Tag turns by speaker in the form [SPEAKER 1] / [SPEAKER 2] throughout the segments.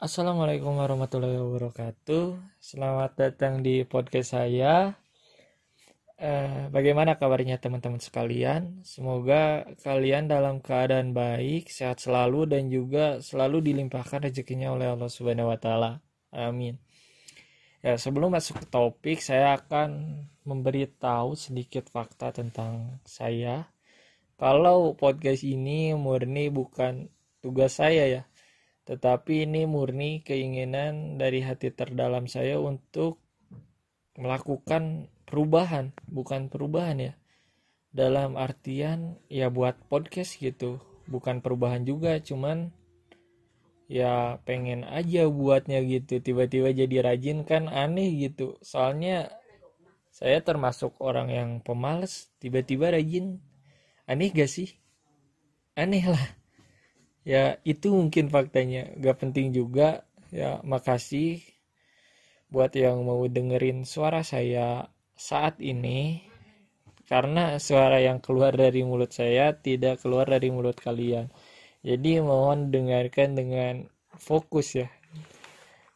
[SPEAKER 1] Assalamualaikum warahmatullahi wabarakatuh. Selamat datang di podcast saya. Eh, bagaimana kabarnya teman-teman sekalian? Semoga kalian dalam keadaan baik, sehat selalu dan juga selalu dilimpahkan rezekinya oleh Allah Subhanahu wa. Amin. Ya, sebelum masuk ke topik, saya akan memberitahu sedikit fakta tentang saya. Kalau podcast ini murni bukan tugas saya ya, tetapi ini murni keinginan dari hati terdalam saya untuk melakukan perubahan, bukan perubahan ya. Dalam artian ya buat podcast gitu, bukan perubahan juga, cuman ya pengen aja buatnya gitu tiba-tiba jadi rajin kan aneh gitu soalnya saya termasuk orang yang pemalas tiba-tiba rajin aneh gak sih? Aneh lah. Ya itu mungkin faktanya. Gak penting juga. Ya makasih buat yang mau dengerin suara saya saat ini. Karena suara yang keluar dari mulut saya tidak keluar dari mulut kalian. Jadi mohon dengarkan dengan fokus ya.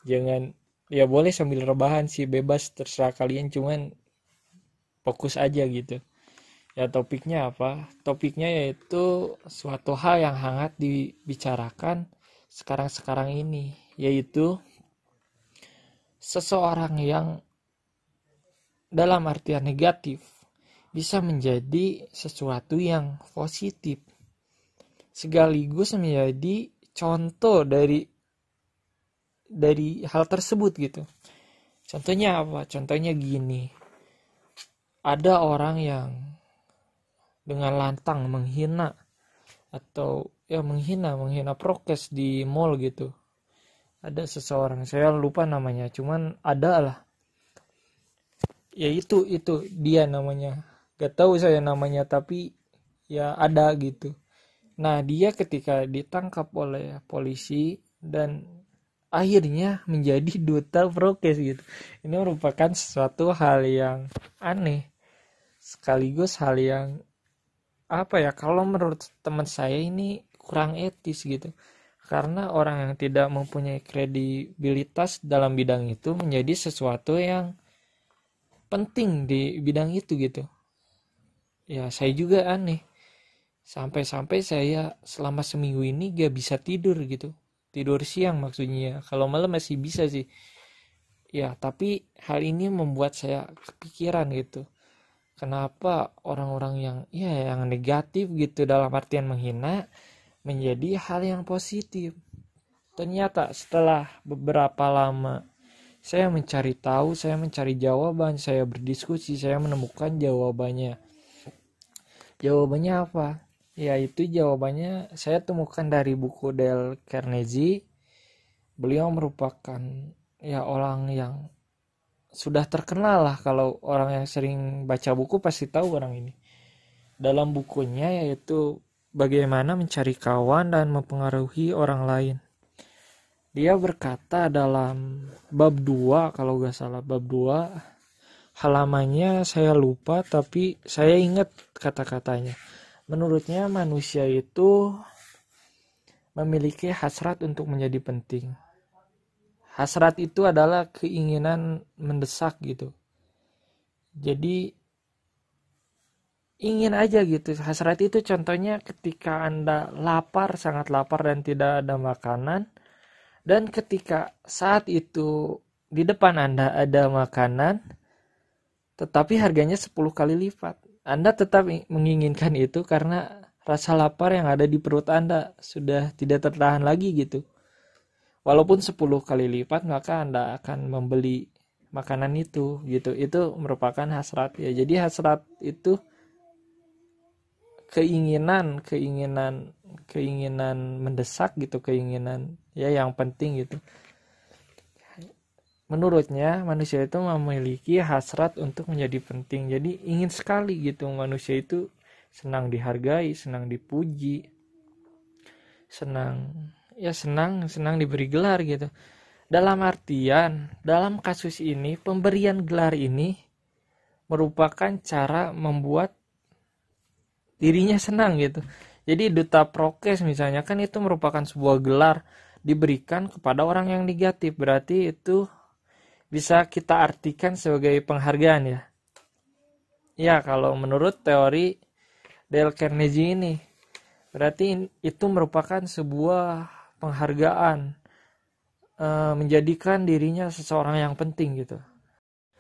[SPEAKER 1] Jangan ya boleh sambil rebahan sih bebas terserah kalian. Cuman fokus aja gitu. Ya topiknya apa? Topiknya yaitu suatu hal yang hangat dibicarakan sekarang-sekarang ini yaitu seseorang yang dalam artian negatif bisa menjadi sesuatu yang positif sekaligus menjadi contoh dari dari hal tersebut gitu. Contohnya apa? Contohnya gini. Ada orang yang dengan lantang menghina atau ya menghina, menghina prokes di mall gitu. Ada seseorang, saya lupa namanya, cuman ada lah. Ya itu itu dia namanya. Gak tahu saya namanya tapi ya ada gitu Nah, dia ketika ditangkap oleh polisi dan akhirnya menjadi duta prokes gitu. Ini merupakan sesuatu hal yang aneh sekaligus hal yang apa ya kalau menurut teman saya ini kurang etis gitu. Karena orang yang tidak mempunyai kredibilitas dalam bidang itu menjadi sesuatu yang penting di bidang itu gitu. Ya, saya juga aneh. Sampai-sampai saya selama seminggu ini gak bisa tidur gitu. Tidur siang maksudnya. Kalau malam masih bisa sih. Ya tapi hal ini membuat saya kepikiran gitu kenapa orang-orang yang ya yang negatif gitu dalam artian menghina menjadi hal yang positif. Ternyata setelah beberapa lama saya mencari tahu saya mencari jawaban saya berdiskusi saya menemukan jawabannya. Jawabannya apa? Ya itu jawabannya saya temukan dari buku Dale Carnegie. Beliau merupakan ya orang yang sudah terkenal lah kalau orang yang sering baca buku pasti tahu orang ini. Dalam bukunya yaitu bagaimana mencari kawan dan mempengaruhi orang lain. Dia berkata dalam bab 2 kalau gak salah bab 2 halamannya saya lupa tapi saya ingat kata-katanya Menurutnya manusia itu memiliki hasrat untuk menjadi penting. Hasrat itu adalah keinginan mendesak gitu. Jadi ingin aja gitu. Hasrat itu contohnya ketika Anda lapar, sangat lapar dan tidak ada makanan. Dan ketika saat itu di depan Anda ada makanan, tetapi harganya 10 kali lipat. Anda tetap menginginkan itu karena rasa lapar yang ada di perut Anda sudah tidak tertahan lagi gitu. Walaupun 10 kali lipat maka Anda akan membeli makanan itu gitu. Itu merupakan hasrat ya. Jadi hasrat itu keinginan, keinginan, keinginan mendesak gitu, keinginan ya yang penting gitu. Menurutnya, manusia itu memiliki hasrat untuk menjadi penting. Jadi ingin sekali gitu manusia itu senang dihargai, senang dipuji, senang ya senang senang diberi gelar gitu. Dalam artian, dalam kasus ini pemberian gelar ini merupakan cara membuat dirinya senang gitu. jadi duta prokes misalnya kan itu merupakan sebuah gelar diberikan kepada orang yang negatif berarti itu bisa kita artikan sebagai penghargaan ya ya kalau menurut teori Dale Carnegie ini berarti itu merupakan sebuah penghargaan e, menjadikan dirinya seseorang yang penting gitu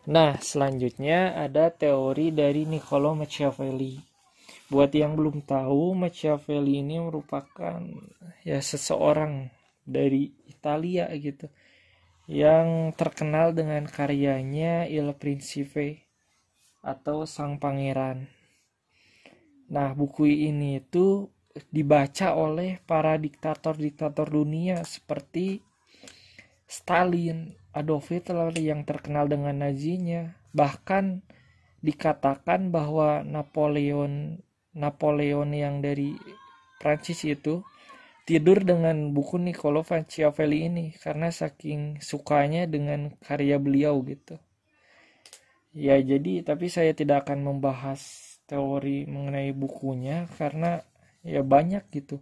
[SPEAKER 1] nah selanjutnya ada teori dari Niccolo Machiavelli buat yang belum tahu Machiavelli ini merupakan ya seseorang dari Italia gitu yang terkenal dengan karyanya Il Principe atau Sang Pangeran. Nah, buku ini itu dibaca oleh para diktator-diktator dunia seperti Stalin, Adolf Hitler yang terkenal dengan nazinya, bahkan dikatakan bahwa Napoleon Napoleon yang dari Prancis itu tidur dengan buku Niccolo Machiavelli ini karena saking sukanya dengan karya beliau gitu. Ya jadi tapi saya tidak akan membahas teori mengenai bukunya karena ya banyak gitu.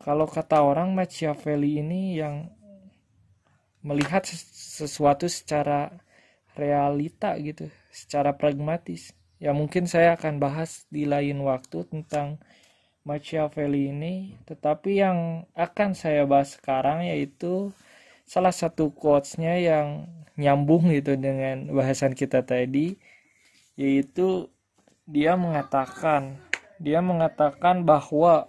[SPEAKER 1] Kalau kata orang Machiavelli ini yang melihat sesuatu secara realita gitu, secara pragmatis. Ya mungkin saya akan bahas di lain waktu tentang Machiavelli ini tetapi yang akan saya bahas sekarang yaitu salah satu quotesnya yang nyambung gitu dengan bahasan kita tadi yaitu dia mengatakan dia mengatakan bahwa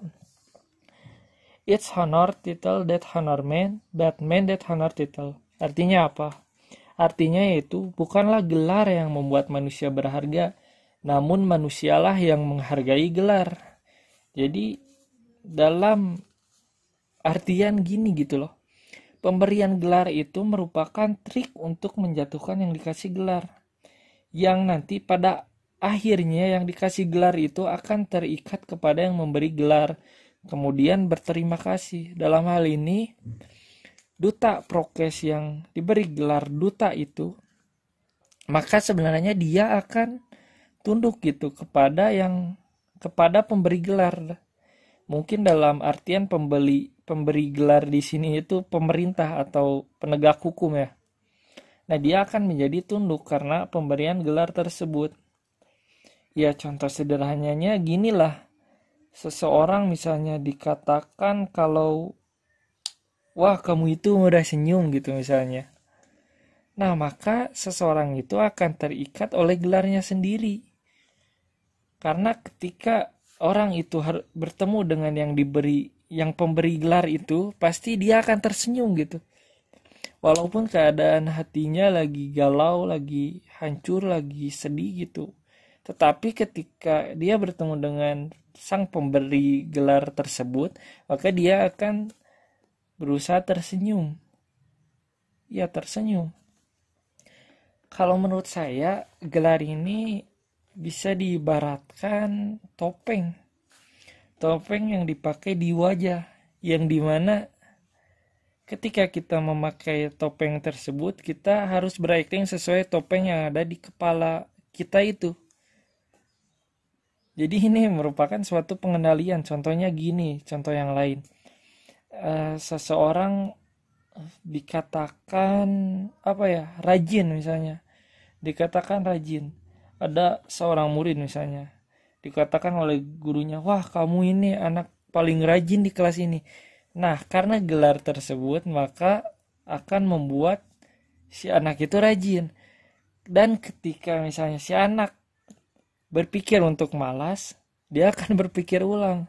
[SPEAKER 1] it's honor title that honor man but man that honor title artinya apa artinya yaitu bukanlah gelar yang membuat manusia berharga namun manusialah yang menghargai gelar jadi dalam artian gini gitu loh. Pemberian gelar itu merupakan trik untuk menjatuhkan yang dikasih gelar. Yang nanti pada akhirnya yang dikasih gelar itu akan terikat kepada yang memberi gelar. Kemudian berterima kasih. Dalam hal ini, duta prokes yang diberi gelar duta itu, maka sebenarnya dia akan tunduk gitu kepada yang kepada pemberi gelar. Mungkin dalam artian pembeli pemberi gelar di sini itu pemerintah atau penegak hukum ya. Nah, dia akan menjadi tunduk karena pemberian gelar tersebut. Ya, contoh sederhananya ginilah. Seseorang misalnya dikatakan kalau wah, kamu itu mudah senyum gitu misalnya. Nah, maka seseorang itu akan terikat oleh gelarnya sendiri. Karena ketika orang itu bertemu dengan yang diberi yang pemberi gelar itu pasti dia akan tersenyum gitu. Walaupun keadaan hatinya lagi galau, lagi hancur, lagi sedih gitu. Tetapi ketika dia bertemu dengan sang pemberi gelar tersebut, maka dia akan berusaha tersenyum. Ya, tersenyum. Kalau menurut saya, gelar ini bisa diibaratkan topeng topeng yang dipakai di wajah yang di mana ketika kita memakai topeng tersebut kita harus berakting sesuai topeng yang ada di kepala kita itu jadi ini merupakan suatu pengendalian. Contohnya gini contoh yang lain. Uh, seseorang dikatakan apa ya rajin misalnya. Dikatakan rajin. Ada seorang murid misalnya. Dikatakan oleh gurunya wah kamu ini anak paling rajin di kelas ini. Nah karena gelar tersebut maka akan membuat si anak itu rajin. Dan ketika misalnya si anak berpikir untuk malas dia akan berpikir ulang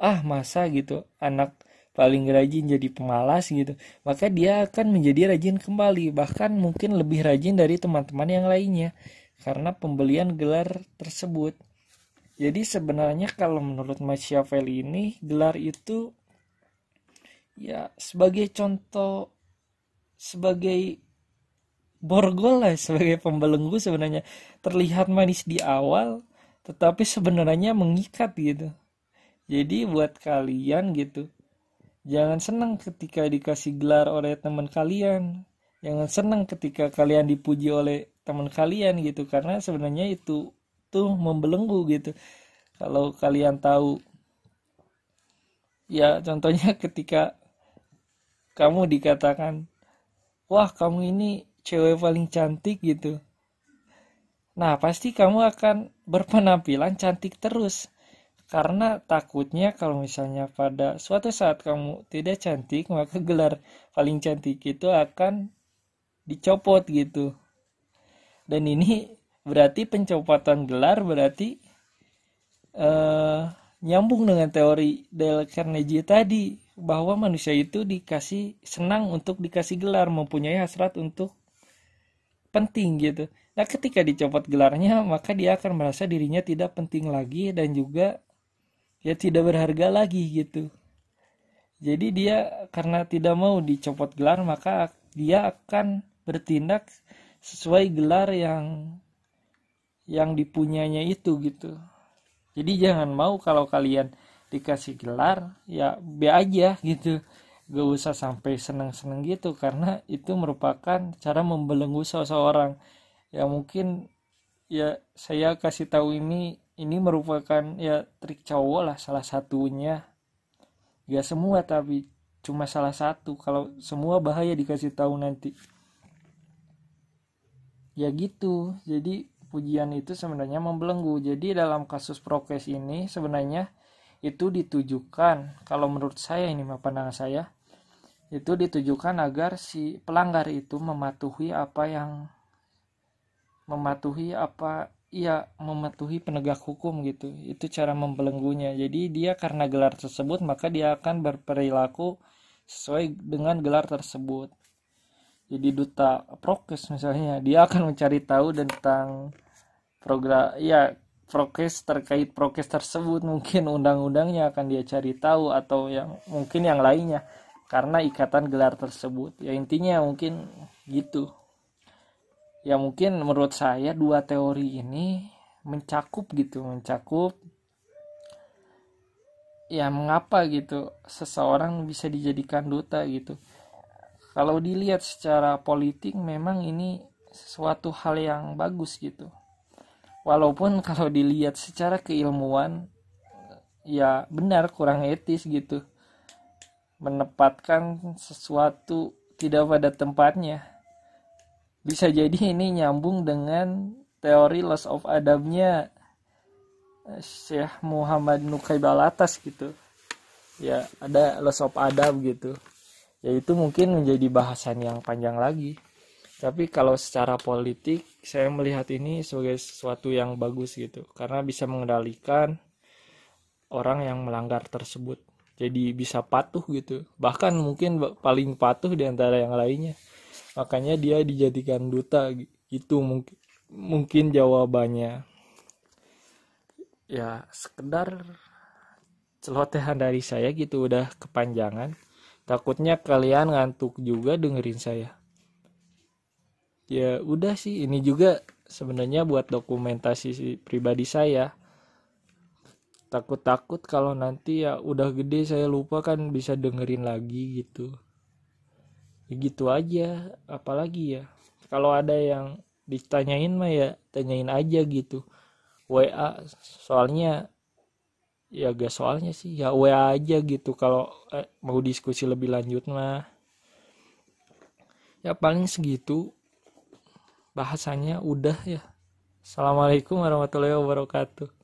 [SPEAKER 1] ah masa gitu anak paling rajin jadi pemalas gitu maka dia akan menjadi rajin kembali bahkan mungkin lebih rajin dari teman-teman yang lainnya karena pembelian gelar tersebut. Jadi sebenarnya kalau menurut Machiavelli ini gelar itu ya sebagai contoh sebagai borgol lah sebagai pembelenggu sebenarnya terlihat manis di awal tetapi sebenarnya mengikat gitu. Jadi buat kalian gitu jangan senang ketika dikasih gelar oleh teman kalian. Jangan senang ketika kalian dipuji oleh teman kalian gitu karena sebenarnya itu tuh membelenggu gitu kalau kalian tahu ya contohnya ketika kamu dikatakan wah kamu ini cewek paling cantik gitu. Nah pasti kamu akan berpenampilan cantik terus. Karena takutnya kalau misalnya pada suatu saat kamu tidak cantik maka gelar paling cantik itu akan dicopot gitu. Dan ini berarti pencopotan gelar berarti uh, nyambung dengan teori Dale Carnegie tadi bahwa manusia itu dikasih senang untuk dikasih gelar, mempunyai hasrat untuk penting gitu. Nah, ketika dicopot gelarnya, maka dia akan merasa dirinya tidak penting lagi dan juga ya tidak berharga lagi gitu. Jadi dia karena tidak mau dicopot gelar, maka dia akan bertindak sesuai gelar yang yang dipunyanya itu gitu. Jadi jangan mau kalau kalian dikasih gelar ya be aja gitu gak usah sampai seneng-seneng gitu karena itu merupakan cara membelenggu seseorang. Ya mungkin ya saya kasih tahu ini ini merupakan ya trik cowok lah salah satunya. Gak semua tapi cuma salah satu. Kalau semua bahaya dikasih tahu nanti. Ya gitu. Jadi pujian itu sebenarnya membelenggu. Jadi dalam kasus prokes ini sebenarnya itu ditujukan. Kalau menurut saya ini pandangan saya itu ditujukan agar si pelanggar itu mematuhi apa yang mematuhi apa iya mematuhi penegak hukum gitu. Itu cara membelenggunya. Jadi dia karena gelar tersebut maka dia akan berperilaku sesuai dengan gelar tersebut. Jadi duta prokes misalnya dia akan mencari tahu tentang program ya prokes terkait prokes tersebut. Mungkin undang-undangnya akan dia cari tahu atau yang mungkin yang lainnya karena ikatan gelar tersebut ya intinya mungkin gitu. Ya mungkin menurut saya dua teori ini mencakup gitu mencakup ya mengapa gitu seseorang bisa dijadikan duta gitu. Kalau dilihat secara politik memang ini sesuatu hal yang bagus gitu. Walaupun kalau dilihat secara keilmuan ya benar kurang etis gitu menempatkan sesuatu tidak pada tempatnya. Bisa jadi ini nyambung dengan teori loss of adabnya Syekh Muhammad Nukai Balatas gitu. Ya ada loss of adab gitu. Ya itu mungkin menjadi bahasan yang panjang lagi. Tapi kalau secara politik saya melihat ini sebagai sesuatu yang bagus gitu. Karena bisa mengendalikan orang yang melanggar tersebut jadi bisa patuh gitu. Bahkan mungkin paling patuh di antara yang lainnya. Makanya dia dijadikan duta gitu mungkin mungkin jawabannya. Ya sekedar celotehan dari saya gitu udah kepanjangan. Takutnya kalian ngantuk juga dengerin saya. Ya udah sih ini juga sebenarnya buat dokumentasi pribadi saya takut-takut kalau nanti ya udah gede saya lupa kan bisa dengerin lagi gitu. Ya gitu aja apalagi ya. Kalau ada yang ditanyain mah ya tanyain aja gitu. WA soalnya ya gak soalnya sih ya WA aja gitu kalau eh, mau diskusi lebih lanjut mah. Ya paling segitu bahasanya udah ya. Assalamualaikum warahmatullahi wabarakatuh